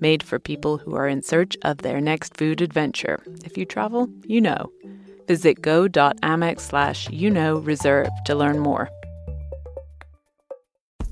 made for people who are in search of their next food adventure. If you travel, you know. Visit go.amex slash you know reserve to learn more.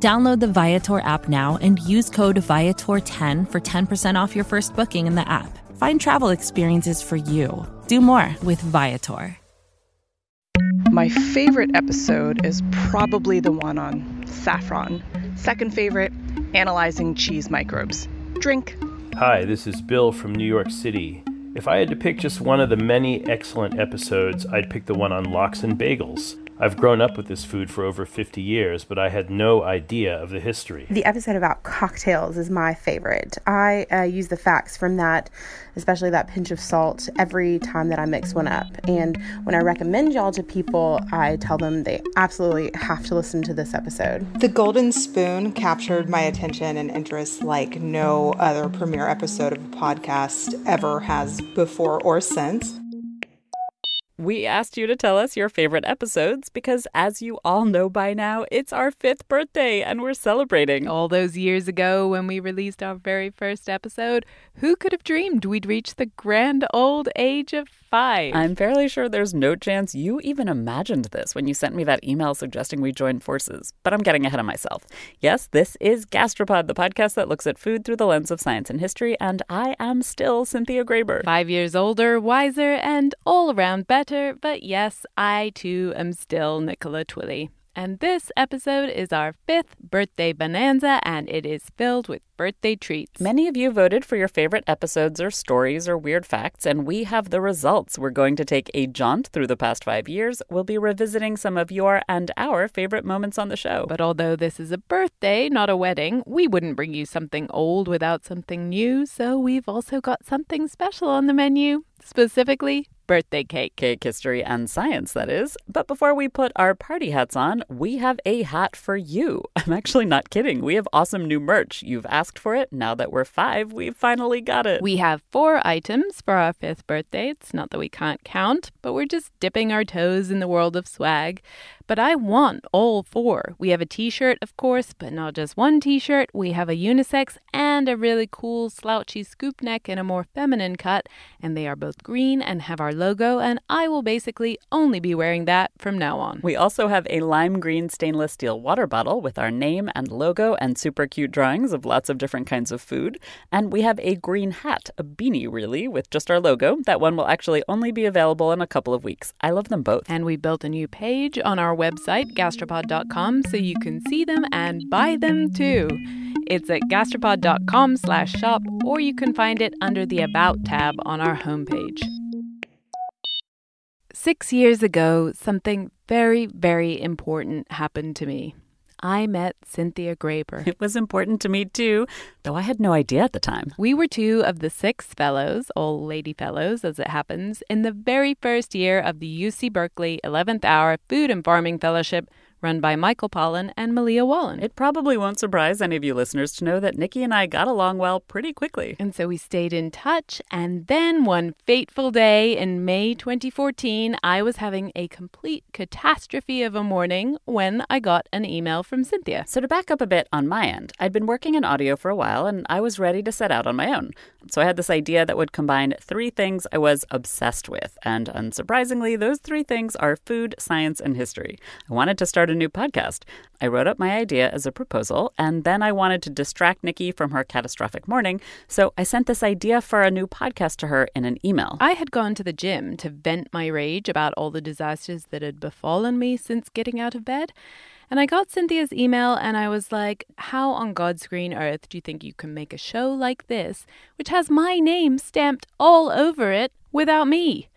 Download the Viator app now and use code Viator10 for 10% off your first booking in the app. Find travel experiences for you. Do more with Viator. My favorite episode is probably the one on saffron. Second favorite, analyzing cheese microbes. Drink. Hi, this is Bill from New York City. If I had to pick just one of the many excellent episodes, I'd pick the one on lox and bagels. I've grown up with this food for over 50 years, but I had no idea of the history. The episode about cocktails is my favorite. I uh, use the facts from that, especially that pinch of salt, every time that I mix one up. And when I recommend y'all to people, I tell them they absolutely have to listen to this episode. The Golden Spoon captured my attention and interest like no other premiere episode of a podcast ever has before or since. We asked you to tell us your favorite episodes because, as you all know by now, it's our fifth birthday and we're celebrating. All those years ago when we released our very first episode, who could have dreamed we'd reach the grand old age of five? I'm fairly sure there's no chance you even imagined this when you sent me that email suggesting we join forces, but I'm getting ahead of myself. Yes, this is Gastropod, the podcast that looks at food through the lens of science and history, and I am still Cynthia Graber. Five years older, wiser, and all around better but yes, I too am still Nicola Twilley. And this episode is our fifth birthday bonanza, and it is filled with birthday treats. Many of you voted for your favorite episodes or stories or weird facts, and we have the results. We're going to take a jaunt through the past five years. We'll be revisiting some of your and our favorite moments on the show. But although this is a birthday, not a wedding, we wouldn't bring you something old without something new, so we've also got something special on the menu. Specifically, birthday cake. Cake history and science, that is. But before we put our party hats on, we have a hat for you. I'm actually not kidding. We have awesome new merch. You've asked for it. Now that we're five, we've finally got it. We have four items for our fifth birthday. It's not that we can't count, but we're just dipping our toes in the world of swag. But I want all four. We have a t shirt, of course, but not just one t shirt. We have a unisex and a really cool slouchy scoop neck in a more feminine cut, and they are both green and have our logo, and I will basically only be wearing that from now on. We also have a lime green stainless steel water bottle with our name and logo and super cute drawings of lots of different kinds of food. And we have a green hat, a beanie really, with just our logo. That one will actually only be available in a couple of weeks. I love them both. And we built a new page on our website, gastropod.com, so you can see them and buy them too. It's at gastropod.com slash shop, or you can find it under the About tab on our homepage. Six years ago, something very, very important happened to me. I met Cynthia Graber. It was important to me too, though I had no idea at the time. We were two of the six fellows, old lady fellows as it happens, in the very first year of the UC Berkeley 11th Hour Food and Farming Fellowship run by Michael Pollan and Malia Wollan. It probably won't surprise any of you listeners to know that Nikki and I got along well pretty quickly. And so we stayed in touch. And then one fateful day in May 2014, I was having a complete catastrophe of a morning when I got an email from Cynthia. So, to back up a bit on my end, I'd been working in audio for a while and I was ready to set out on my own. So, I had this idea that would combine three things I was obsessed with. And unsurprisingly, those three things are food, science, and history. I wanted to start start a new podcast. I wrote up my idea as a proposal, and then I wanted to distract Nikki from her catastrophic morning, so I sent this idea for a new podcast to her in an email. I had gone to the gym to vent my rage about all the disasters that had befallen me since getting out of bed. And I got Cynthia's email and I was like, How on God's green earth do you think you can make a show like this, which has my name stamped all over it, without me?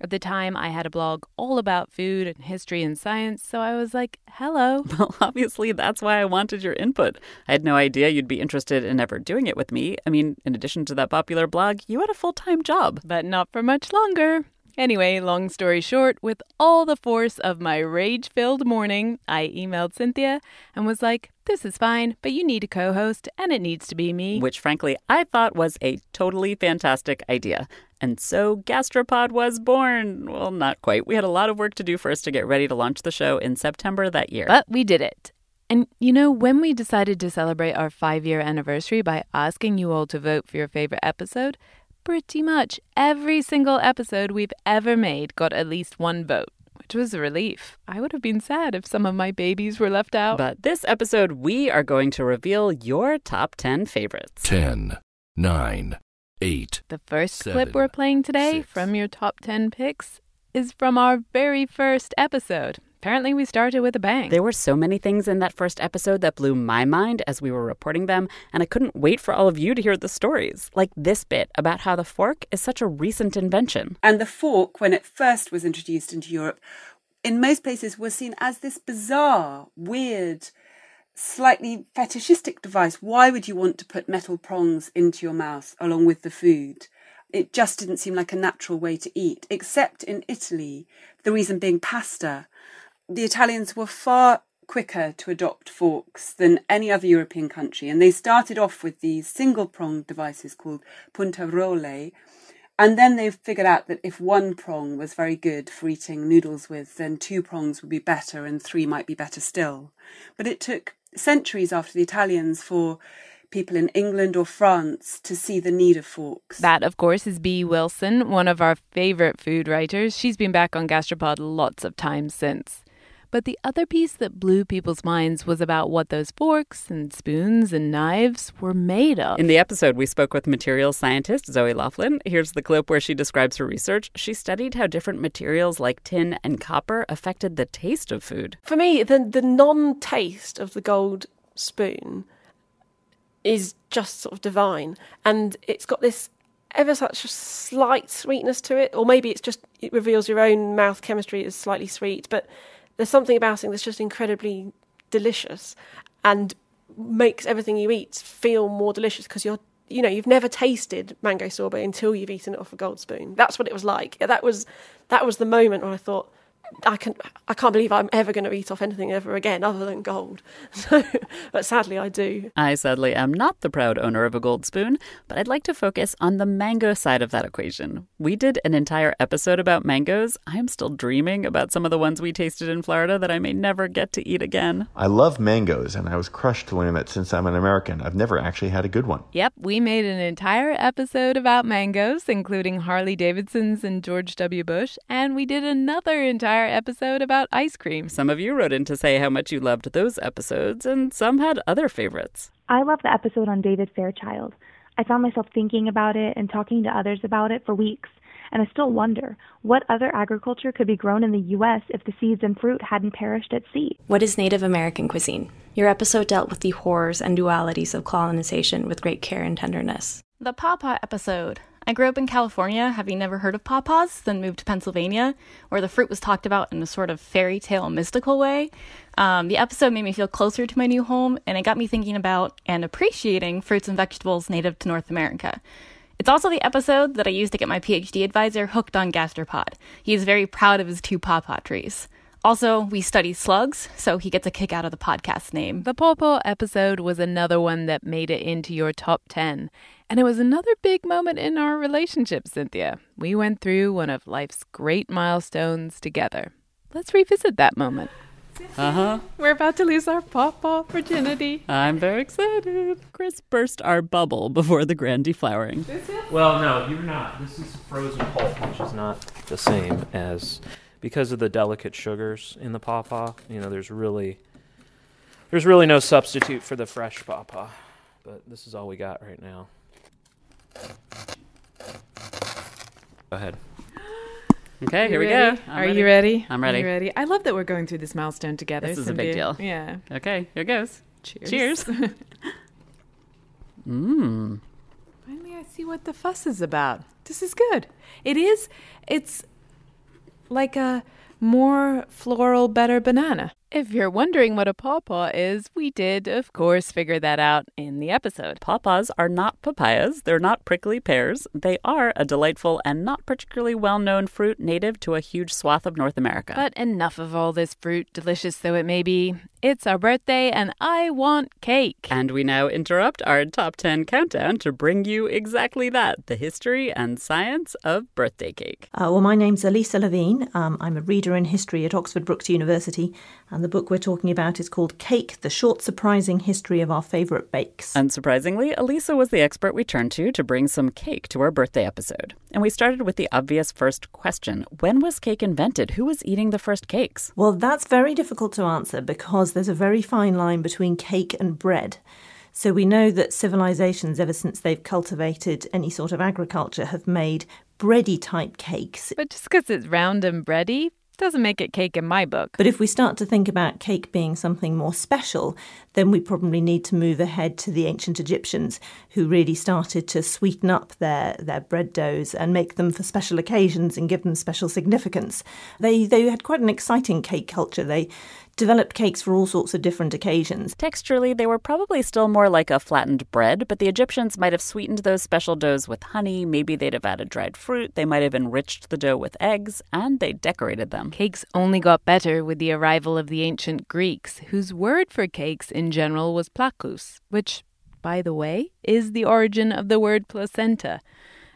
At the time, I had a blog all about food and history and science, so I was like, hello. Well, obviously, that's why I wanted your input. I had no idea you'd be interested in ever doing it with me. I mean, in addition to that popular blog, you had a full time job. But not for much longer. Anyway, long story short, with all the force of my rage filled morning, I emailed Cynthia and was like, This is fine, but you need a co host, and it needs to be me. Which, frankly, I thought was a totally fantastic idea. And so Gastropod was born. Well, not quite. We had a lot of work to do first to get ready to launch the show in September that year. But we did it. And you know, when we decided to celebrate our five year anniversary by asking you all to vote for your favorite episode, pretty much every single episode we've ever made got at least one vote. Which was a relief. I would have been sad if some of my babies were left out. But this episode, we are going to reveal your top 10 favorites. 10, 9, 8. The first seven, clip we're playing today six. from your top 10 picks is from our very first episode. Apparently, we started with a bang. There were so many things in that first episode that blew my mind as we were reporting them, and I couldn't wait for all of you to hear the stories. Like this bit about how the fork is such a recent invention. And the fork, when it first was introduced into Europe, in most places was seen as this bizarre, weird, slightly fetishistic device. Why would you want to put metal prongs into your mouth along with the food? It just didn't seem like a natural way to eat, except in Italy, the reason being pasta. The Italians were far quicker to adopt forks than any other European country, and they started off with these single pronged devices called puntarole. And then they figured out that if one prong was very good for eating noodles with, then two prongs would be better and three might be better still. But it took centuries after the Italians for people in England or France to see the need of forks. That, of course, is Bee Wilson, one of our favorite food writers. She's been back on Gastropod lots of times since. But the other piece that blew people's minds was about what those forks and spoons and knives were made of. In the episode, we spoke with materials scientist Zoe Laughlin. Here's the clip where she describes her research. She studied how different materials like tin and copper affected the taste of food. For me, the the non taste of the gold spoon is just sort of divine, and it's got this ever such a slight sweetness to it, or maybe it's just it reveals your own mouth chemistry is slightly sweet, but there's something about it that's just incredibly delicious and makes everything you eat feel more delicious because you're you know you've never tasted mango sorbet until you've eaten it off a gold spoon. That's what it was like. That was that was the moment when i thought I can I can't believe I'm ever going to eat off anything ever again other than gold. So, but sadly I do. I sadly am not the proud owner of a gold spoon, but I'd like to focus on the mango side of that equation. We did an entire episode about mangoes. I'm still dreaming about some of the ones we tasted in Florida that I may never get to eat again. I love mangoes, and I was crushed to learn that since I'm an American, I've never actually had a good one. Yep, we made an entire episode about mangoes, including Harley Davidson's and George W. Bush, and we did another entire episode about ice cream. Some of you wrote in to say how much you loved those episodes, and some had other favorites. I love the episode on David Fairchild. I found myself thinking about it and talking to others about it for weeks, and I still wonder what other agriculture could be grown in the U.S. if the seeds and fruit hadn't perished at sea. What is Native American cuisine? Your episode dealt with the horrors and dualities of colonization with great care and tenderness. The pawpaw episode. I grew up in California, having never heard of pawpaws, then moved to Pennsylvania, where the fruit was talked about in a sort of fairy tale mystical way. Um, the episode made me feel closer to my new home, and it got me thinking about and appreciating fruits and vegetables native to North America. It's also the episode that I used to get my PhD advisor hooked on gastropod. He is very proud of his two pawpaw trees. Also, we study slugs, so he gets a kick out of the podcast name. The pawpaw episode was another one that made it into your top 10. And it was another big moment in our relationship, Cynthia. We went through one of life's great milestones together. Let's revisit that moment. Uh huh. We're about to lose our pawpaw virginity. I'm very excited. Chris burst our bubble before the grand deflowering. Well, no, you're not. This is frozen pulp, which is not the same as because of the delicate sugars in the pawpaw. You know, there's really there's really no substitute for the fresh pawpaw. But this is all we got right now. Go ahead. Okay, You here we go. I'm Are you ready? I'm Are ready. you ready? I love that we're going through this milestone together. This is a big deal. Yeah. Okay, here goes. Cheers. Cheers. Mmm. Finally, I see what the fuss is about. This is good. It is. It's like a more floral, better banana. If you're wondering what a pawpaw is, we did, of course, figure that out in the episode. Pawpaws are not papayas. They're not prickly pears. They are a delightful and not particularly well known fruit native to a huge swath of North America. But enough of all this fruit, delicious though it may be. It's our birthday and I want cake. And we now interrupt our top 10 countdown to bring you exactly that the history and science of birthday cake. Uh, well, my name's Alysa Levene. Um, I'm a reader in history at Oxford Brookes University, and the book we're talking about is called Cake The Short Surprising History of Our Favourite Bakes. Unsurprisingly, Alysa was the expert we turned to to bring some cake to our birthday episode. And we started with the obvious first question When was cake invented? Who was eating the first cakes? Well, that's very difficult to answer because there's a very fine line between cake and bread. So we know that civilizations, ever since they've cultivated any sort of agriculture, have made bready type cakes. But just because it's round and bready doesn't make it cake in my book. But if we start to think about cake being something more special, then we probably need to move ahead to the ancient Egyptians, who really started to sweeten up their, their bread doughs and make them for special occasions and give them special significance. They, they had quite an exciting cake culture. They developed cakes for all sorts of different occasions. Texturally, they were probably still more like a flattened bread, but the Egyptians might have sweetened those special doughs with honey, maybe they'd have added dried fruit, they might have enriched the dough with eggs, and they decorated them. Cakes only got better with the arrival of the ancient Greeks, whose word for cakes in general was plakus, which, by the way, is the origin of the word placenta.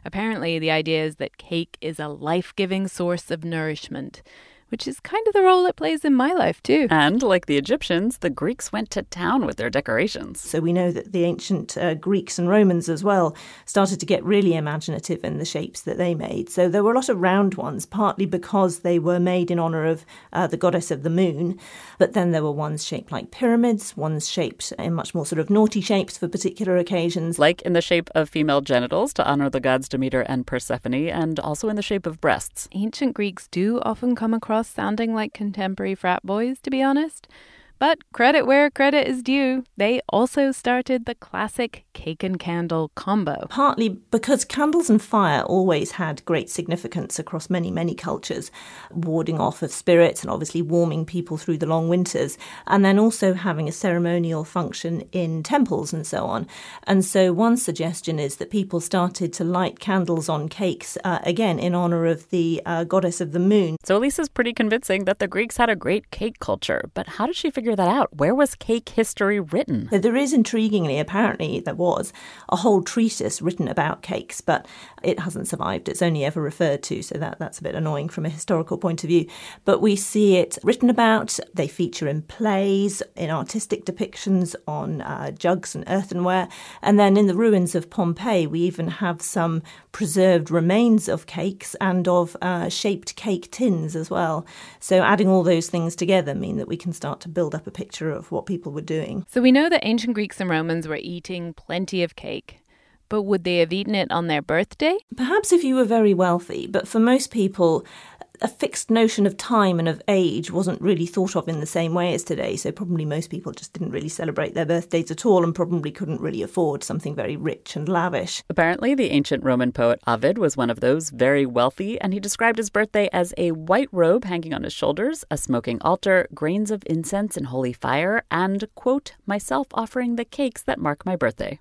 Apparently, the idea is that cake is a life giving source of nourishment which is kind of the role it plays in my life, too. And like the Egyptians, the Greeks went to town with their decorations. So we know that the ancient uh, Greeks and Romans as well started to get really imaginative in the shapes that they made. So there were a lot of round ones, partly because they were made in honor of uh, the goddess of the moon, but then there were ones shaped like pyramids, ones shaped in much more sort of naughty shapes for particular occasions. Like in the shape of female genitals to honor the gods Demeter and Persephone, and also in the shape of breasts. Ancient Greeks do often come across sounding like contemporary frat boys, to be honest. But credit where credit is due, they also started the classic cake and candle combo. Partly because candles and fire always had great significance across many, many cultures, warding off of spirits and obviously warming people through the long winters, and then also having a ceremonial function in temples and so on. And so, one suggestion is that people started to light candles on cakes, uh, again, in honor of the uh, goddess of the moon. So, Lisa's pretty convincing that the Greeks had a great cake culture, but how did she figure that out? Where was cake history written? There is intriguingly, apparently, there was a whole treatise written about cakes, but it hasn't survived. It's only ever referred to, so that, that's a bit annoying from a historical point of view. But we see it written about, they feature in plays, in artistic depictions on uh, jugs and earthenware, and then in the ruins of Pompeii, we even have some preserved remains of cakes and of uh, shaped cake tins as well. So adding all those things together mean that we can start to build up a picture of what people were doing. So we know that ancient Greeks and Romans were eating plenty of cake. But would they have eaten it on their birthday? Perhaps if you were very wealthy, but for most people, a fixed notion of time and of age wasn't really thought of in the same way as today. So, probably most people just didn't really celebrate their birthdays at all and probably couldn't really afford something very rich and lavish. Apparently, the ancient Roman poet Ovid was one of those very wealthy, and he described his birthday as a white robe hanging on his shoulders, a smoking altar, grains of incense and holy fire, and, quote, myself offering the cakes that mark my birthday.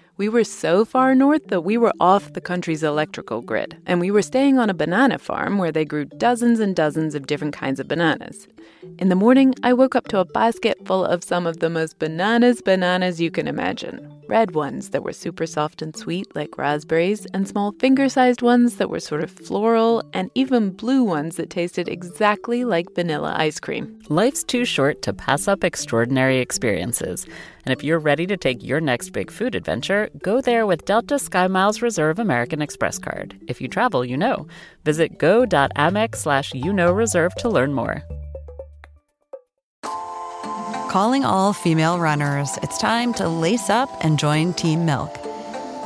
We were so far north that we were off the country's electrical grid, and we were staying on a banana farm where they grew dozens and dozens of different kinds of bananas. In the morning, I woke up to a basket full of some of the most bananas bananas you can imagine. Red ones that were super soft and sweet, like raspberries, and small finger sized ones that were sort of floral, and even blue ones that tasted exactly like vanilla ice cream. Life's too short to pass up extraordinary experiences. And if you're ready to take your next big food adventure, go there with Delta SkyMiles Reserve American Express card. If you travel, you know. Visit go.amex slash you know reserve to learn more. Calling all female runners, it's time to lace up and join Team Milk.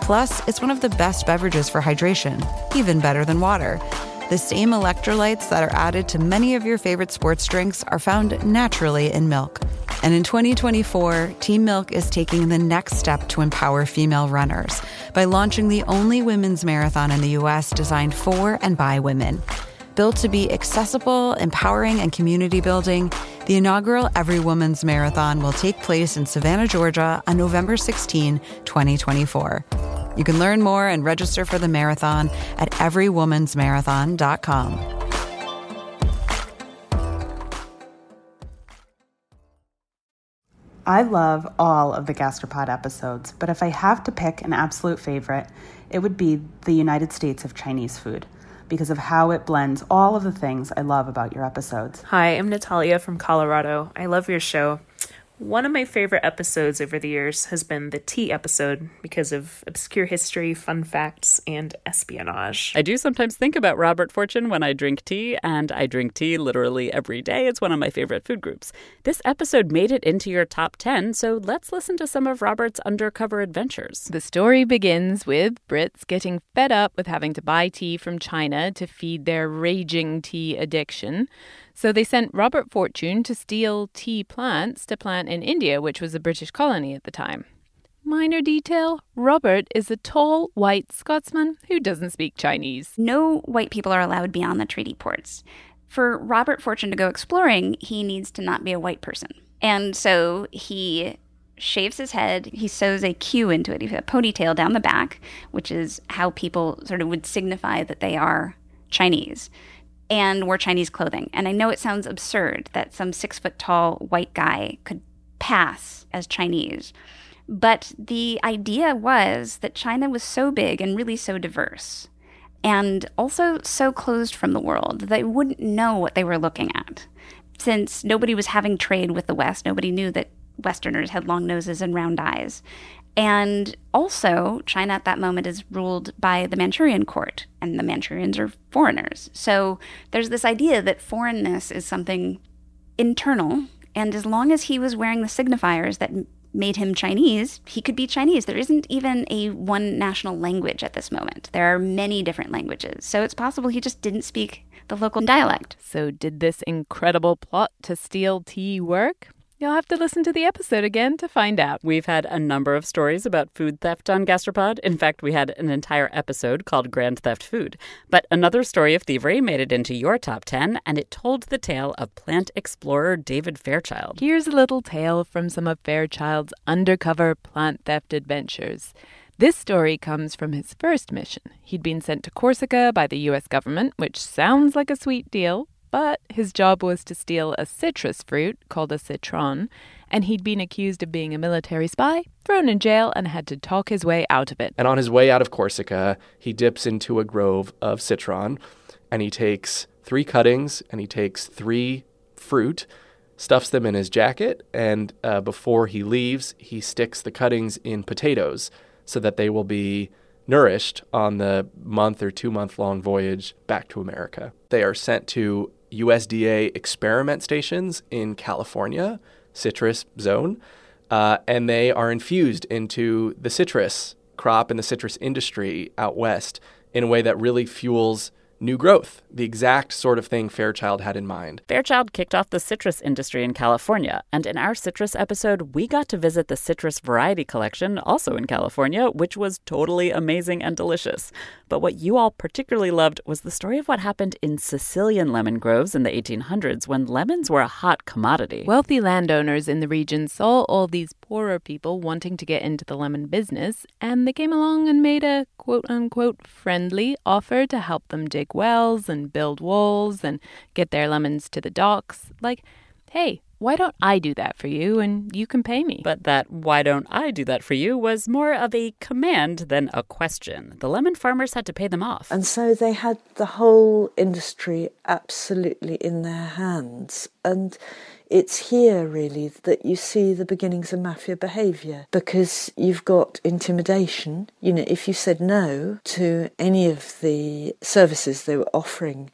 Plus, it's one of the best beverages for hydration, even better than water. The same electrolytes that are added to many of your favorite sports drinks are found naturally in milk. And in 2024, Team Milk is taking the next step to empower female runners by launching the only women's marathon in the U.S. designed for and by women. Built to be accessible, empowering, and community building, the inaugural Every Woman's Marathon will take place in Savannah, Georgia on November 16, 2024. You can learn more and register for the marathon at everywomansmarathon.com. I love all of the Gastropod episodes, but if I have to pick an absolute favorite, it would be the United States of Chinese food because of how it blends all of the things I love about your episodes. Hi, I'm Natalia from Colorado. I love your show. One of my favorite episodes over the years has been the tea episode because of obscure history, fun facts, and espionage. I do sometimes think about Robert Fortune when I drink tea, and I drink tea literally every day. It's one of my favorite food groups. This episode made it into your top 10, so let's listen to some of Robert's undercover adventures. The story begins with Brits getting fed up with having to buy tea from China to feed their raging tea addiction. So they sent Robert Fortune to steal tea plants to plant in India, which was a British colony at the time. Minor detail Robert is a tall, white Scotsman who doesn't speak Chinese. No white people are allowed beyond the treaty ports. For Robert Fortune to go exploring, he needs to not be a white person. And so he shaves his head, he sews a queue into it, a ponytail down the back, which is how people sort of would signify that they are Chinese and wore Chinese clothing. And I know it sounds absurd that some six foot tall white guy could pass as Chinese. But the idea was that China was so big and really so diverse, and also so closed from the world that they wouldn't know what they were looking at. Since nobody was having trade with the West, nobody knew that Westerners had long noses and round eyes. And also, China at that moment is ruled by the Manchurian court, and the Manchurians are foreigners. So there's this idea that foreignness is something internal, and as long as he was wearing the signifiers that made him Chinese, he could be Chinese. There isn't even a one national language at this moment. There are many different languages. So it's possible he just didn't speak the local dialect. So, did this incredible plot to steal tea work? You'll have to listen to the episode again to find out. We've had a number of stories about food theft on Gastropod. In fact, we had an entire episode called Grand Theft Food. But another story of thievery made it into your top 10, and it told the tale of plant explorer David Fairchild. Here's a little tale from some of Fairchild's undercover plant theft adventures. This story comes from his first mission. He'd been sent to Corsica by the US government, which sounds like a sweet deal, but his job was to steal a citrus fruit called a citron, and he'd been accused of being a military spy, thrown in jail, and had to talk his way out of it. And on his way out of Corsica, he dips into a grove of citron and he takes three cuttings and he takes three fruit, stuffs them in his jacket, and uh, before he leaves, he sticks the cuttings in potatoes so that they will be nourished on the month or two month long voyage back to America. They are sent to USDA experiment stations in California, citrus zone, uh, and they are infused into the citrus crop and the citrus industry out west in a way that really fuels new growth, the exact sort of thing Fairchild had in mind. Fairchild kicked off the citrus industry in California, and in our citrus episode, we got to visit the citrus variety collection, also in California, which was totally amazing and delicious. But what you all particularly loved was the story of what happened in Sicilian lemon groves in the 1800s when lemons were a hot commodity. Wealthy landowners in the region saw all these poorer people wanting to get into the lemon business, and they came along and made a quote unquote friendly offer to help them dig wells and build walls and get their lemons to the docks. Like, hey, why don't I do that for you and you can pay me? But that why don't I do that for you was more of a command than a question. The lemon farmers had to pay them off. And so they had the whole industry absolutely in their hands. And it's here really that you see the beginnings of mafia behaviour because you've got intimidation. You know, if you said no to any of the services they were offering,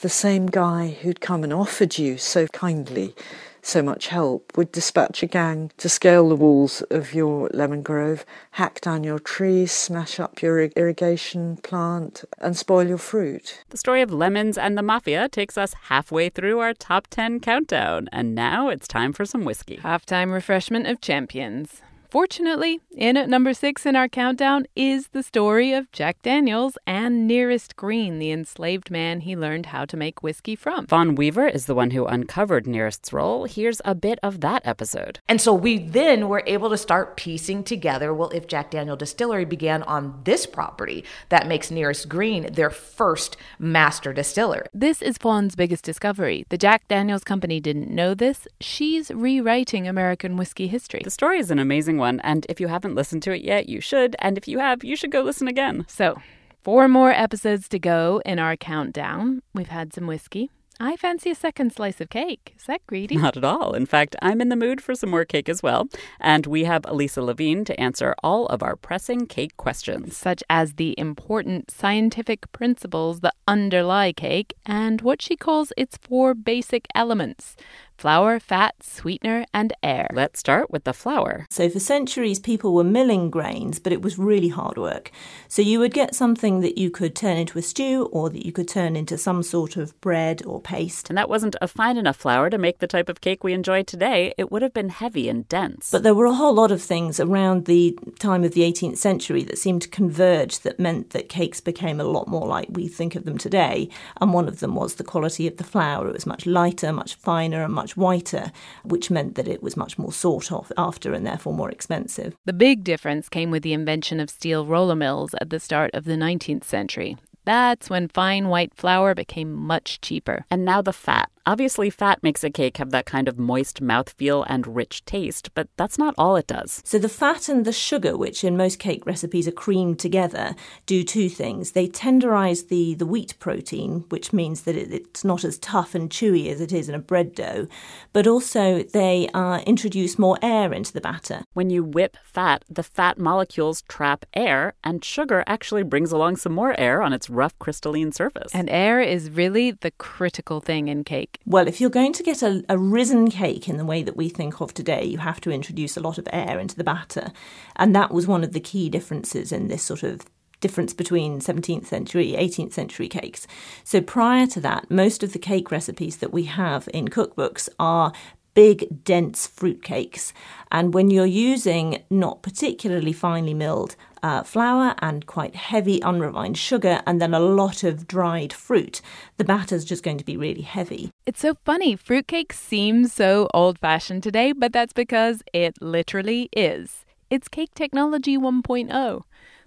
the same guy who'd come and offered you so kindly so much help would dispatch a gang to scale the walls of your lemon grove, hack down your trees, smash up your irrigation plant, and spoil your fruit. The story of lemons and the mafia takes us halfway through our top 10 countdown, and now it's time for some whiskey. Halftime refreshment of champions. Fortunately, in at number six in our countdown is the story of Jack Daniels and Nearest Green, the enslaved man he learned how to make whiskey from. Fawn Weaver is the one who uncovered Nearest's role. Here's a bit of that episode. And so we then were able to start piecing together well, if Jack Daniel Distillery began on this property, that makes Nearest Green their first master distiller. This is Fawn's biggest discovery. The Jack Daniels Company didn't know this. She's rewriting American whiskey history. The story is an amazing one, and if you haven't listened to it yet, you should. And if you have, you should go listen again. So, four more episodes to go in our countdown. We've had some whiskey. I fancy a second slice of cake. Is that greedy? Not at all. In fact, I'm in the mood for some more cake as well. And we have Alysa Levene to answer all of our pressing cake questions, such as the important scientific principles that underlie cake and what she calls its four basic elements flour, fat, sweetener, and air. Let's start with the flour. So, for centuries, people were milling grains, but it was really hard work. So, you would get something that you could turn into a stew or that you could turn into some sort of bread or paste. And that wasn't a fine enough flour to make the type of cake we enjoy today. It would have been heavy and dense. But there were a whole lot of things around the time of the 18th century that seemed to converge that meant that cakes became a lot more like we think of them today. And one of them was the quality of the flour. It was much lighter, much finer, and much much whiter, which meant that it was much more sought after and therefore more expensive. The big difference came with the invention of steel roller mills at the start of the 19th century. That's when fine white flour became much cheaper. And now the fat. Obviously, fat makes a cake have that kind of moist mouthfeel and rich taste, but that's not all it does. So, the fat and the sugar, which in most cake recipes are creamed together, do two things. They tenderize the, the wheat protein, which means that it, it's not as tough and chewy as it is in a bread dough, but also they uh, introduce more air into the batter. When you whip fat, the fat molecules trap air, and sugar actually brings along some more air on its rough crystalline surface. And air is really the critical thing in cake. Well, if you're going to get a, a, risen cake in the way that we think of today, you have to introduce a lot of air into the batter. And that was one of the key differences in this sort of difference between 17th century 18th century cakes so prior to that most of the cake recipes that we have in cookbooks are big dense fruit cakes and when you're using not particularly finely milled uh, flour and quite heavy unrefined sugar, and then a lot of dried fruit. The batter's just going to be really heavy. It's so funny. Fruitcake seems so old fashioned today, but that's because it literally is. It's cake technology 1.0.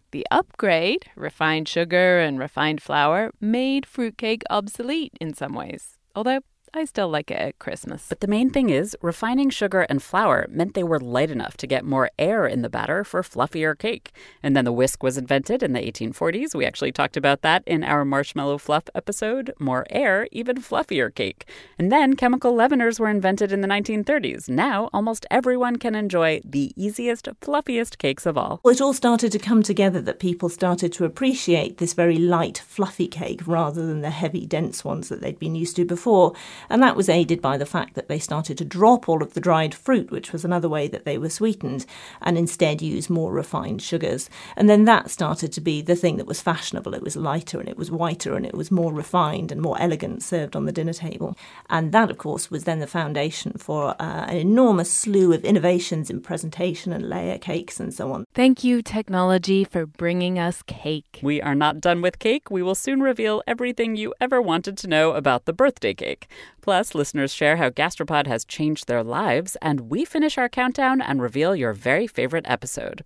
The upgrade, refined sugar and refined flour, made fruitcake obsolete in some ways. Although I still like it at Christmas. But the main thing is, refining sugar and flour meant they were light enough to get more air in the batter for fluffier cake. And then the whisk was invented in the 1840s. We actually talked about that in our marshmallow fluff episode. More air, even fluffier cake. And then chemical leaveners were invented in the 1930s. Now, almost everyone can enjoy the easiest, fluffiest cakes of all. Well, it all started to come together that people started to appreciate this very light, fluffy cake rather than the heavy, dense ones that they'd been used to before. And that was aided by the fact that they started to drop all of the dried fruit, which was another way that they were sweetened, and instead use more refined sugars. And then that started to be the thing that was fashionable. It was lighter and it was whiter and it was more refined and more elegant served on the dinner table. And that, of course, was then the foundation for uh, an enormous slew of innovations in presentation and layer cakes and so on. Thank you, technology, for bringing us cake. We are not done with cake. We will soon reveal everything you ever wanted to know about the birthday cake. Plus, listeners share how Gastropod has changed their lives, and we finish our countdown and reveal your very favorite episode.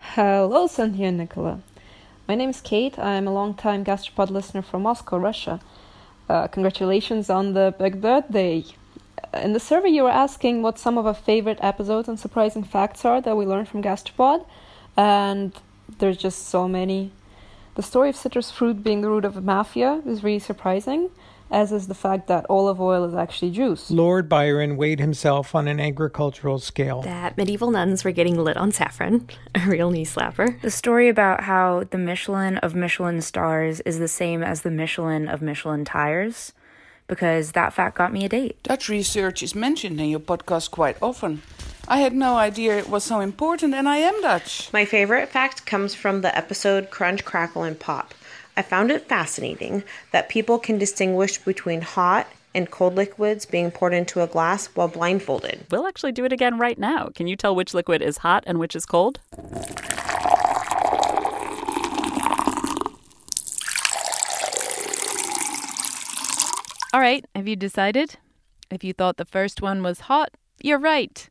Hello, and Nicola. My name is Kate. I'm a long-time gastropod listener from Moscow, Russia. Uh, congratulations on the big birthday. In the survey, you were asking what some of our favorite episodes and surprising facts are that we learned from Gastropod, and there's just so many. The story of citrus fruit being the root of a mafia is really surprising, as is the fact that olive oil is actually juice. Lord Byron weighed himself on an agricultural scale. That medieval nuns were getting lit on saffron, a real knee slapper. The story about how the Michelin of Michelin stars is the same as the Michelin of Michelin tires, because that fact got me a date. Dutch research is mentioned in your podcast quite often. I had no idea it was so important, and I am Dutch. My favorite fact comes from the episode Crunch, Crackle, and Pop. I found it fascinating that people can distinguish between hot and cold liquids being poured into a glass while blindfolded. We'll actually do it again right now. Can you tell which liquid is hot and which is cold? All right, have you decided? If you thought the first one was hot, you're right.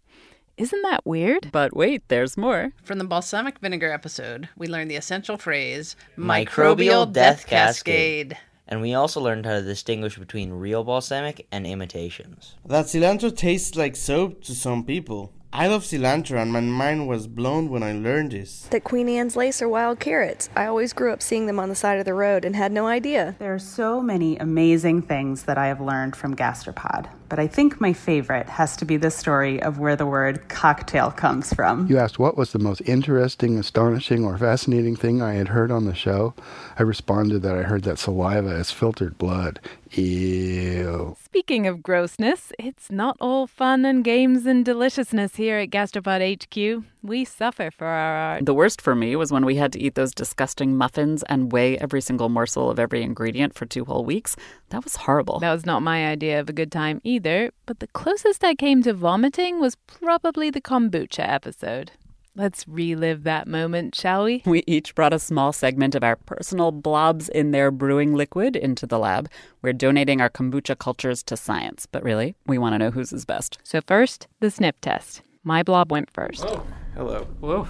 Isn't that weird? But wait, there's more. From the balsamic vinegar episode, we learned the essential phrase microbial death cascade. And we also learned how to distinguish between real balsamic and imitations. That cilantro tastes like soap to some people. I love cilantro, and my mind was blown when I learned this. That Queen Anne's lace are wild carrots. I always grew up seeing them on the side of the road and had no idea. There are so many amazing things that I have learned from Gastropod, but I think my favorite has to be the story of where the word cocktail comes from. You asked what was the most interesting, astonishing, or fascinating thing I had heard on the show. I responded that I heard that saliva is filtered blood. Ew. Speaking of grossness, it's not all fun and games and deliciousness here at Gastropod HQ. We suffer for our art. The worst for me was when we had to eat those disgusting muffins and weigh every single morsel of every ingredient for two whole weeks. That was horrible. That was not my idea of a good time either, but the closest I came to vomiting was probably the kombucha episode. Let's relive that moment, shall we? We each brought a small segment of our personal blobs in their brewing liquid into the lab. We're donating our kombucha cultures to science, but really, we want to know whose is best. So, first, the sniff test. My blob went first. Whoa. Hello. Whoa.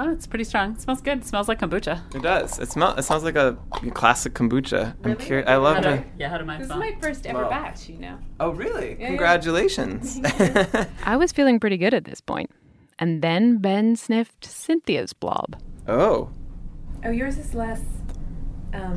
Oh, it's pretty strong. It smells good. It smells like kombucha. It does. It smells. It smells like a classic kombucha. I'm curious. I love it. yeah, how do mine This smell? is my first ever Well. batch, you know. Oh, really? Yeah, yeah. Congratulations. I was feeling pretty good at this. And then Ben sniffed Cynthia's blob. oh. Oh, yours is less. Um,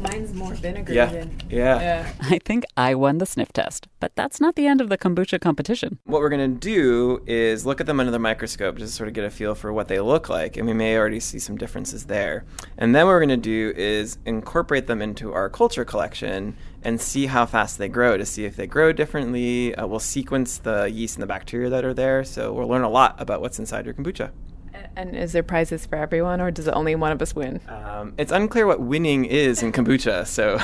mine's more vinegar Yeah. than. Yeah. I think I won the sniff test, but that's not the end of the kombucha competition. What we're going to do is look at them under the microscope just to sort of get a feel for what they look like. And we may already see some differences there. And then what we're going to do is incorporate them into our culture collection and see how fast they grow to see if they grow differently. Uh, we'll sequence the yeast and the bacteria that are there. So we'll learn a lot about what's inside your kombucha. And is there prizes for everyone, or does only one of us win? Um, it's unclear what winning is in kombucha, so.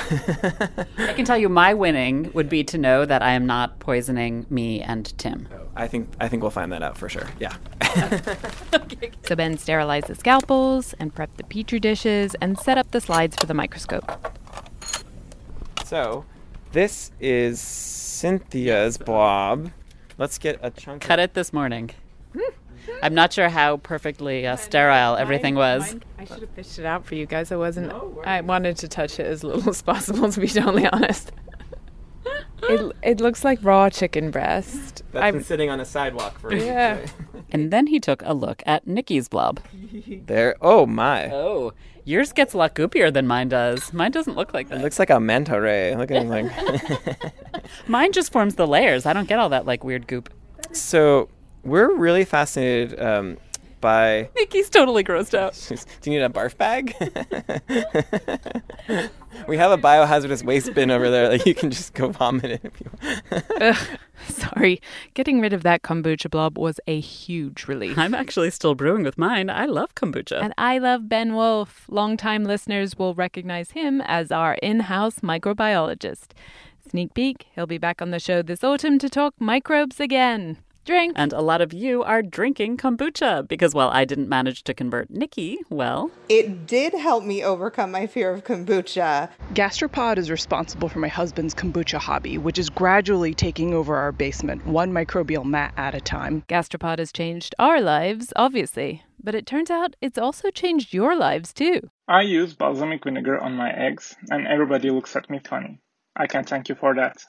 I can tell you my winning would be to know that I am not poisoning me and Tim. I think I think we'll find that out for sure. Yeah. So Ben sterilized the scalpels and prepped the petri dishes and set up the slides for the microscope. So, this is Cynthia's blob. Let's get a chunk. Cut it this morning. I'm not sure how perfectly uh, sterile everything was. I should have fished it out for you guys. I wasn't. I wanted to touch it as little as possible, to be totally honest. it it looks like raw chicken breast. That's been sitting on a sidewalk for Yeah. And then he took a look at Nikki's blob. There. Oh my. Oh, yours gets a lot goopier than mine does. Mine doesn't look like that. It looks like a manta ray. Look at him like. Mine just forms the layers. I don't get all that like weird goop. so we're really fascinated um, by. Nikki's totally grossed out. Do you need a barf bag? we have a biohazardous waste bin over there that you can just go vomit in if you. Ugh, sorry. Getting rid of that kombucha blob was a huge relief. I'm actually still brewing with mine. I love kombucha. And I love Ben Wolfe. Longtime listeners will recognize him as our in house microbiologist. Sneak peek, he'll be back on the show this autumn to talk microbes again. Drink. And a lot of you are drinking kombucha because while I didn't manage to convert Nikki, well, It did help me overcome my fear of kombucha. Gastropod is responsible for my husband's kombucha hobby, which is gradually taking over our basement, one microbial mat at a time. Gastropod has changed our lives, obviously, but it turns out it's also changed your lives too. I use balsamic vinegar on my eggs, and everybody looks at me funny. I can thank you for that.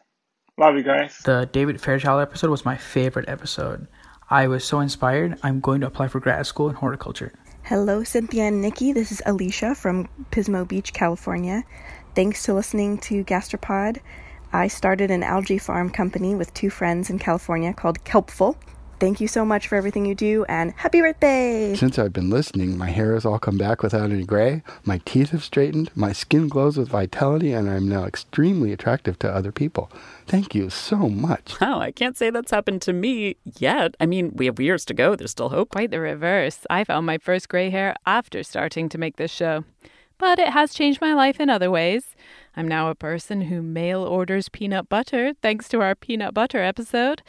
Love you guys. The David Fairchild episode was my favorite episode. I was so inspired, I'm going to apply for grad school in horticulture. Hello, Cynthia and Nikki. This is Alicia from Pismo Beach, California. Thanks to listening to Gastropod. I started an algae farm company with two friends in California called Kelpful. Thank you so much for everything you do, and happy birthday! Since I've been listening, my hair has all come back without any gray, my teeth have straightened, my skin glows with vitality, and I'm now extremely attractive to other people. Thank you so much. wow, I can't say that's happened to me yet. I mean, we have years to go. There's still hope. Quite the reverse. I found my first gray hair after starting to make this show. But it has changed my life in other ways. I'm now a person who mail orders peanut butter thanks to our peanut butter episode.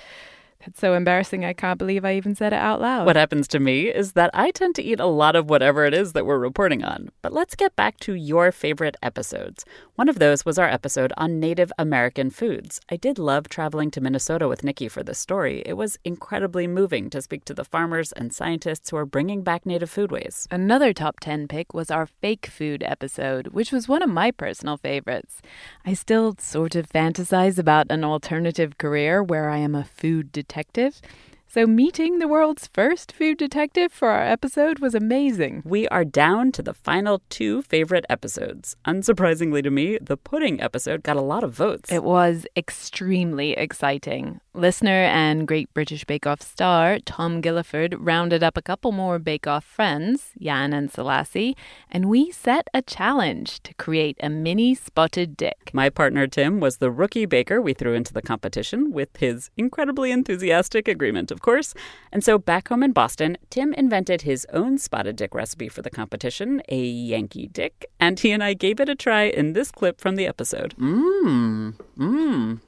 That's so embarrassing, I can't believe I even said it out loud. What happens to me is that I tend to eat a lot of whatever it is that we're reporting on. But let's get back to your favorite episodes. One of those was our episode on Native American foods. I did love traveling to Minnesota with Nikki for this story. It was incredibly moving to speak to the farmers and scientists who are bringing back native foodways. Another top 10 pick was our fake food episode, which was one of my personal favorites. I still sort of fantasize about an alternative career where I am a food detective detective. So, meeting the world's first food detective for our episode was amazing. We are down to the final two favorite episodes. Unsurprisingly to me, the pudding episode got a lot of votes. It was extremely exciting. Listener and Great British Bake Off star Tom Gilliford rounded up a couple more Bake Off friends, Jan and Selasi, and we set a challenge to create a mini spotted dick. My partner Tim was the rookie baker we threw into the competition with his incredibly enthusiastic agreement, of course. And so back home in Boston, Tim invented his own spotted dick recipe for the competition, a Yankee dick, and he and I gave it a try in this clip from the episode. Mmm. Mmm.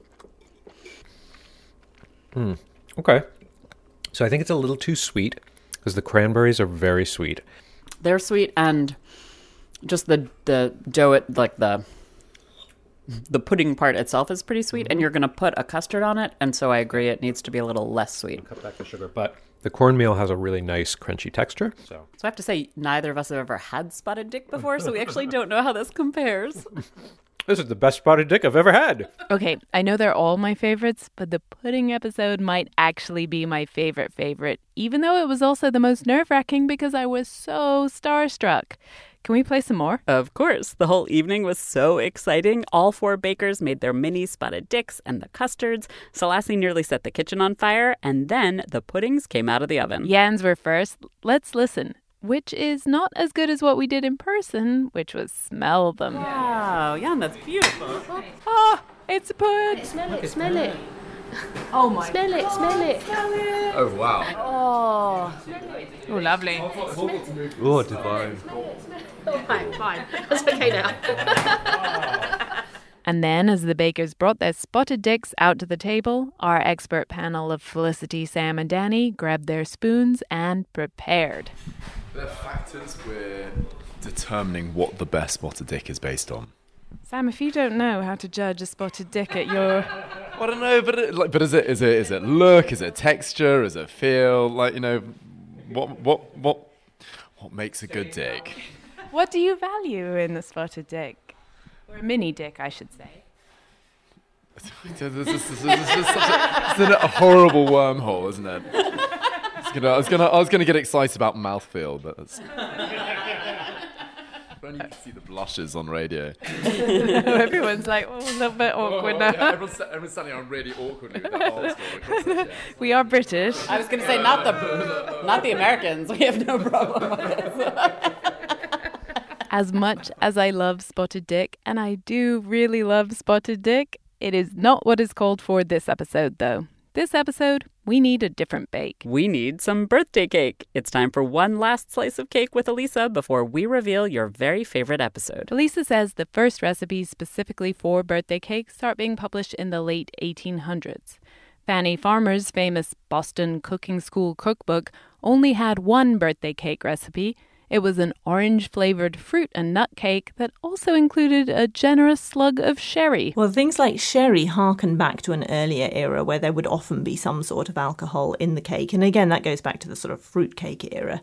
Hmm. Okay. So I think it's a little too sweet because the cranberries are very sweet. They're sweet and just the the dough it like the the pudding part itself is pretty sweet and mm-hmm. you're going to put a custard on it and so I agree it needs to be a little less sweet. Cut back the sugar, but the cornmeal has a really nice crunchy texture. So So I have to say neither of us have ever had spotted dick before so we actually don't know how this compares. this is the best spotted dick I've ever had. Okay, I know they're all my favorites, but the pudding episode might actually be my favorite favorite, even though it was also the most nerve wracking because I was so starstruck. Can we play some more? Of course. The whole evening was so exciting. All four bakers made their mini spotted dicks and the custards. Selasi nearly set the kitchen on fire, and then the puddings came out of the oven. Yans were first. Let's listen. Which is not as good as what we did in person, which was smell them. Wow, Jan, that's beautiful. Oh, it's a pud. Smell it, smell it. Oh my Smell it, smell it. Oh wow. Oh. Oh, lovely. Oh, divine. Fine, fine. That's okay now. And then, as the bakers brought their spotted dicks out to the table, our expert panel of Felicity, Sam, and Danny grabbed their spoons and prepared. The factors we're determining what the best spotted dick is based on. Sam, if you don't know how to judge a spotted dick at your. I don't know, but it, like, but is it is it is it look? Is it texture? Is it feel? Like you know, what what what what makes a good dick? What do you value in a spotted dick? Or a mini dick, I should say. This is, this is, this is such a, it's a horrible wormhole, isn't it? It's gonna, I was gonna I was gonna get excited about mouthfeel, but that's. Only you can see the blushes on radio. Everyone's like, oh, a little bit oh, awkward now. yeah, everyone's, everyone's standing on really awkwardly with their arms going across. We are British. I was going to say not the not the Americans. We have no problem with this. As much as I love spotted dick, and I do really love spotted dick, it is not what is called for this episode, though. This episode, we need a different bake. We need some birthday cake. It's time for one last slice of cake with Alysa before we reveal your very favorite episode. Alysa says the first recipes specifically for birthday cake start being published in the late 1800s. Fannie Farmer's famous Boston Cooking School cookbook only had one birthday cake recipe. It was an orange flavored fruit and nut cake that also included a generous slug of sherry. Well, things like sherry harken back to an earlier era where there would often be some sort of alcohol in the cake. And again, that goes back to the sort of fruit cake era.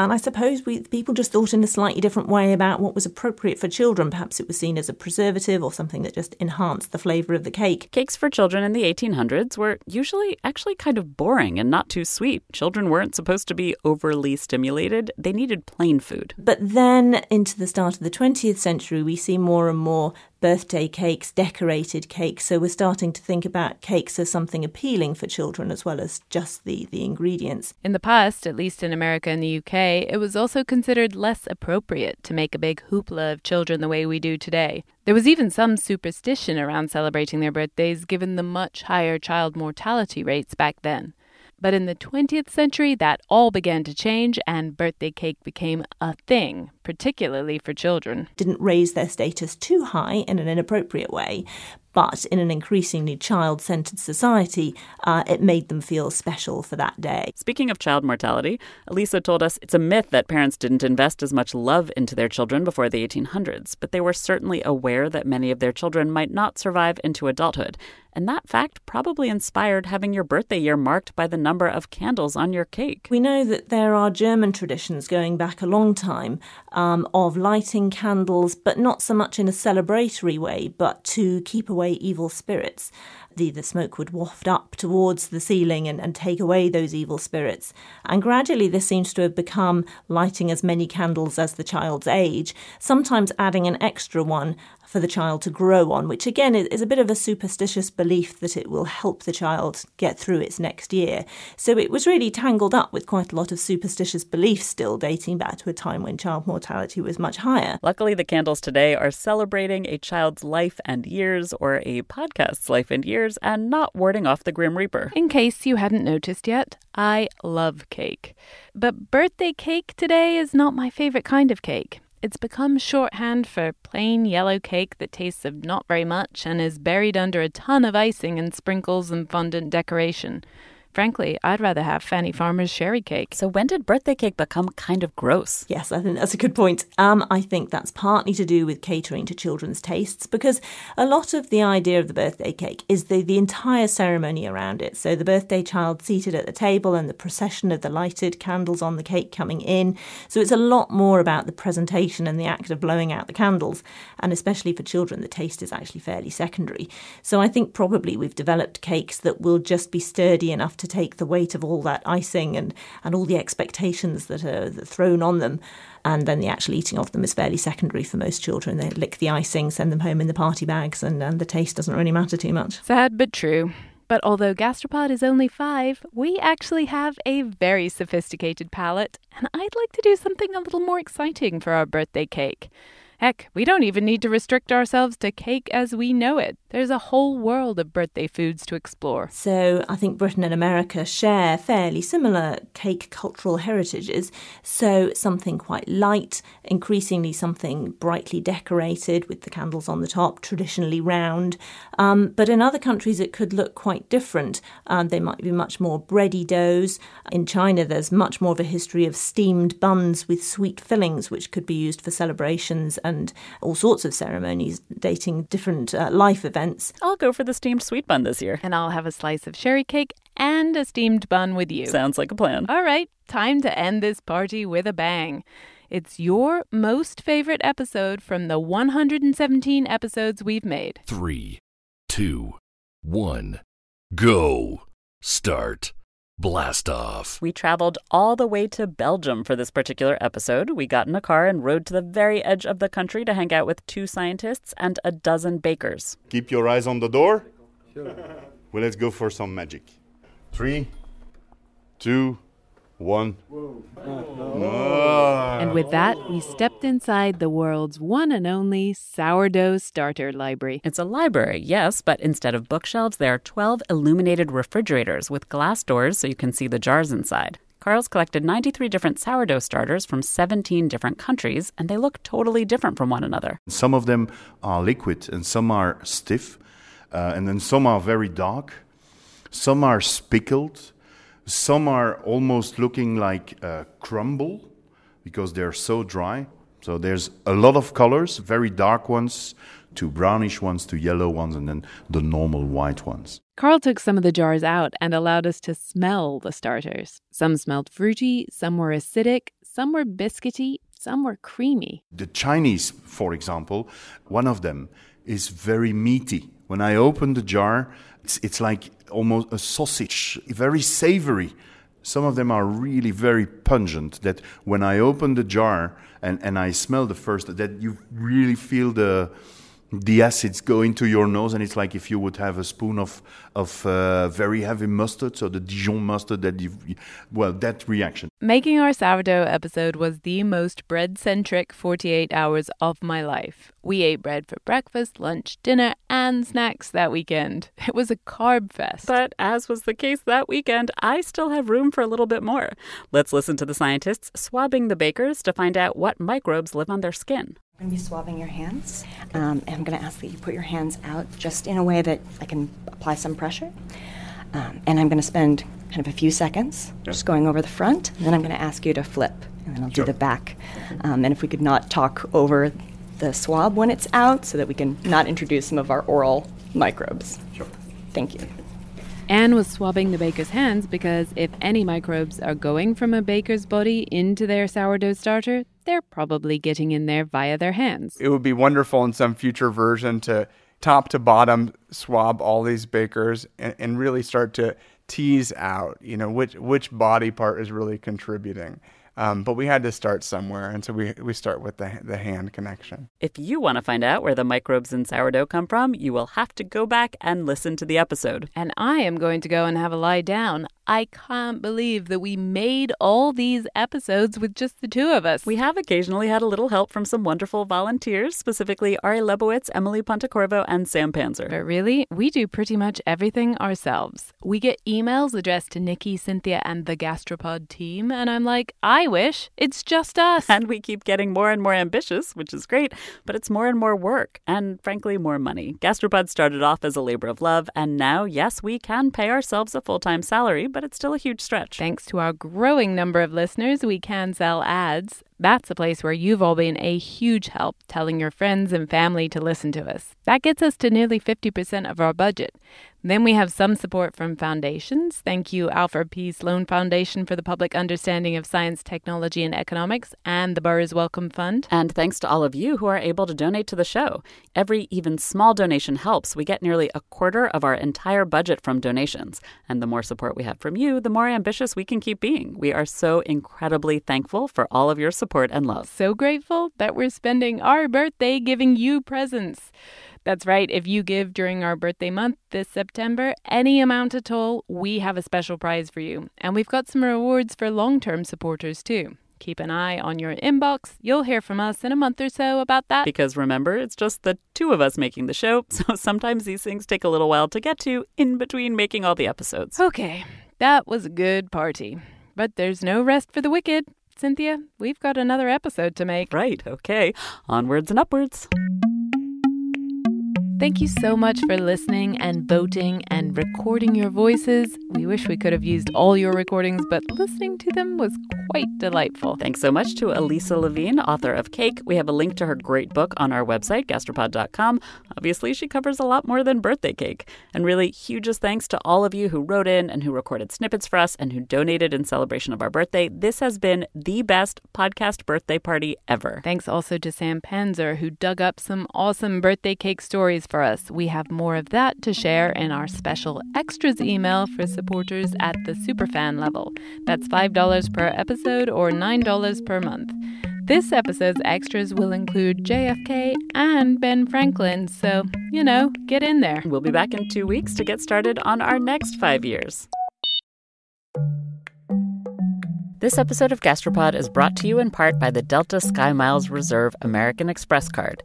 And I suppose we, people just thought in a slightly different way about what was appropriate for children. Perhaps it was seen as a preservative or something that just enhanced the flavour of the cake. Cakes for children in the 1800s were usually actually kind of boring and not too sweet. Children weren't supposed to be overly stimulated, they needed plain food. But then into the start of the 20th century, we see more and more birthday cakes, decorated cakes. So we're starting to think about cakes as something appealing for children as well as just the, the ingredients. In the past, at least in America and the UK, it was also considered less appropriate to make a big hoopla of children the way we do today. There was even some superstition around celebrating their birthdays given the much higher child mortality rates back then. But in the 20th century, that all began to change, and birthday cake became a thing, particularly for children. Didn't raise their status too high in an inappropriate way, but in an increasingly child centered society, uh, it made them feel special for that day. Speaking of child mortality, Alysa told us it's a myth that parents didn't invest as much love into their children before the 1800s, but they were certainly aware that many of their children might not survive into adulthood. And that fact probably inspired having your birthday year marked by the number of candles on your cake. We know that there are German traditions going back a long time um, of lighting candles, but not so much in a celebratory way, but to keep away evil spirits. The, the smoke would waft up towards the ceiling and, and take away those evil spirits. And gradually, this seems to have become lighting as many candles as the child's age, sometimes adding an extra one for the child to grow on, which again is a bit of a superstitious belief that it will help the child get through its next year. So it was really tangled up with quite a lot of superstitious beliefs still dating back to a time when child mortality was much higher. Luckily, the candles today are celebrating a child's life and years or a podcast's life and years and not warding off the Grim Reaper. In case you hadn't noticed yet, I love cake. But birthday cake today is not my favorite kind of cake. It's become shorthand for plain yellow cake that tastes of not very much and is buried under a ton of icing and sprinkles and fondant decoration. Frankly, I'd rather have Fannie Farmer's sherry cake. So when did birthday cake become kind of gross? Yes, I think that's a good point. Um, I think that's partly to do with catering to children's tastes because a lot of the idea of the birthday cake is the, the entire ceremony around it. So the birthday child seated at the table and the procession of the lighted candles on the cake coming in. So it's a lot more about the presentation and the act of blowing out the candles. And especially for children, the taste is actually fairly secondary. So I think probably we've developed cakes that will just be sturdy enough to take the weight of all that icing and, and all the expectations that are thrown on them. And then the actual eating of them is fairly secondary for most children. They lick the icing, send them home in the party bags, and, and the taste doesn't really matter too much. Sad but true. But although Gastropod is only five, we actually have a very sophisticated palate, and I'd like to do something a little more exciting for our birthday cake. Heck, we don't even need to restrict ourselves to cake as we know it. There's a whole world of birthday foods to explore. So I think Britain and America share fairly similar cake cultural heritages. So something quite light, increasingly something brightly decorated with the candles on the top, traditionally round. Um, but in other countries, it could look quite different. Um, they might be much more bready doughs. In China, there's much more of a history of steamed buns with sweet fillings, which could be used for celebrations and all sorts of ceremonies dating different uh, life events. I'll go for the steamed sweet bun this year. And I'll have a slice of sherry cake and a steamed bun with you. Sounds like a plan. All right, time to end this party with a bang. It's your most favorite episode from the 117 episodes we've made. Three, two, one, go. Start. Blast off. We traveled all the way to Belgium for this particular episode. We got in a car and rode to the very edge of the country to hang out with two scientists and a dozen bakers. Keep your eyes on the door. Sure. Well, let's go for some magic. Three, two, one. And with that, we stepped inside the world's one and only sourdough starter library. It's a library, yes, but instead of bookshelves, there are 12 illuminated refrigerators with glass doors so you can see the jars inside. Karl's collected 93 different sourdough starters from 17 different countries, and they look totally different from one another. Some of them are liquid, and some are stiff, uh, and then some are very dark. Some are spickled. Some are almost looking like uh, crumble because they're so dry. So there's a lot of colors, very dark ones, to brownish ones, to yellow ones, and then the normal white ones. Karl took some of the jars out and allowed us to smell the starters. Some smelled fruity, some were acidic, some were biscuity, some were creamy. The Chinese, for example, one of them is very meaty. When I opened the jar, it's, it's like almost a sausage, very savory. Some of them are really very pungent that when I open the jar and, and I smell the first, that you really feel the, the acids go into your nose, and it's like if you would have a spoon of of uh, very heavy mustard, so the Dijon mustard that you, well, that reaction. Making our sourdough episode was the most bread centric 48 hours of my life. We ate bread for breakfast, lunch, dinner, and snacks that weekend. It was a carb fest. But as was the case that weekend, I still have room for a little bit more. Let's listen to the scientists swabbing the bakers to find out what microbes live on their skin. I'm going to be swabbing your hands, um, and I'm going to ask that you put your hands out just in a way that I can apply some pressure. Um, and I'm going to spend kind of a few seconds just going over the front, and then I'm going to ask you to flip, and then I'll Sure. do the back. Um, and if we could not talk over the swab when it's out, so that we can not introduce some of our oral microbes. Sure. Thank you. Anne was swabbing the baker's hands because if any microbes are going from a baker's body into their sourdough starter, they're probably getting in there via their hands. It would be wonderful in some future version to top to bottom swab all these bakers and, and really start to tease out, you know, which which body part is really contributing. Um, but we had to start somewhere, and so we we start with the the hand connection. If you want to find out where the microbes in sourdough come from, you will have to go back and listen to the episode. And I am going to go and have a lie down. I can't believe that we made all these episodes with just the two of us. We have occasionally had a little help from some wonderful volunteers, specifically Ari Lebowitz, Emily Pontecorvo, and Sam Panzer. But really, we do pretty much everything ourselves. We get emails addressed to Nikki, Cynthia, and the Gastropod team, and I'm like, I wish it's just us. And we keep getting more and more ambitious, which is great, but it's more and more work and, frankly, more money. Gastropod started off as a labor of love, and now, yes, we can pay ourselves a full time salary, but it's still a huge stretch. Thanks to our growing number of listeners, we can sell ads. That's a place where you've all been a huge help telling your friends and family to listen to us. That gets us to nearly 50% of our budget. Then we have some support from foundations. Thank you, Alfred P. Sloan Foundation for the Public Understanding of Science, Technology, and Economics, and the Burroughs Wellcome Fund. And thanks to all of you who are able to donate to the show. Every even small donation helps. We get nearly a quarter of our entire budget from donations. And the more support we have from you, the more ambitious we can keep being. We are so incredibly thankful for all of your support and love. So grateful that we're spending our birthday giving you presents. That's right, if you give during our birthday month this September, any amount at all, we have a special prize for you. And we've got some rewards for long term supporters too. Keep an eye on your inbox. You'll hear from us in a month or so about that. Because remember, it's just the two of us making the show, so sometimes these things take a little while to get to in between making all the episodes. Okay, that was a good party. But there's no rest for the wicked. Cynthia, we've got another episode to make. Right, okay. Onwards and upwards. Thank you so much for listening and voting and recording your voices. We wish we could have used all your recordings, but listening to them was quite delightful. Thanks so much to Alysa Levene, author of Cake. We have a link to her great book on our website, gastropod.com. Obviously, she covers a lot more than birthday cake. And really, hugest thanks to all of you who wrote in and who recorded snippets for us and who donated in celebration of our birthday. This has been the best podcast birthday party ever. Thanks also to Sam Panzer, who dug up some awesome birthday cake stories for us. We have more of that to share in our special extras email for supporters at the superfan level. That's $5 per episode or $9 per month. This episode's extras will include JFK and Ben Franklin, so, you know, get in there. We'll be back in two weeks to get started on our next five years. This episode of Gastropod is brought to you in part by the Delta SkyMiles Reserve American Express card.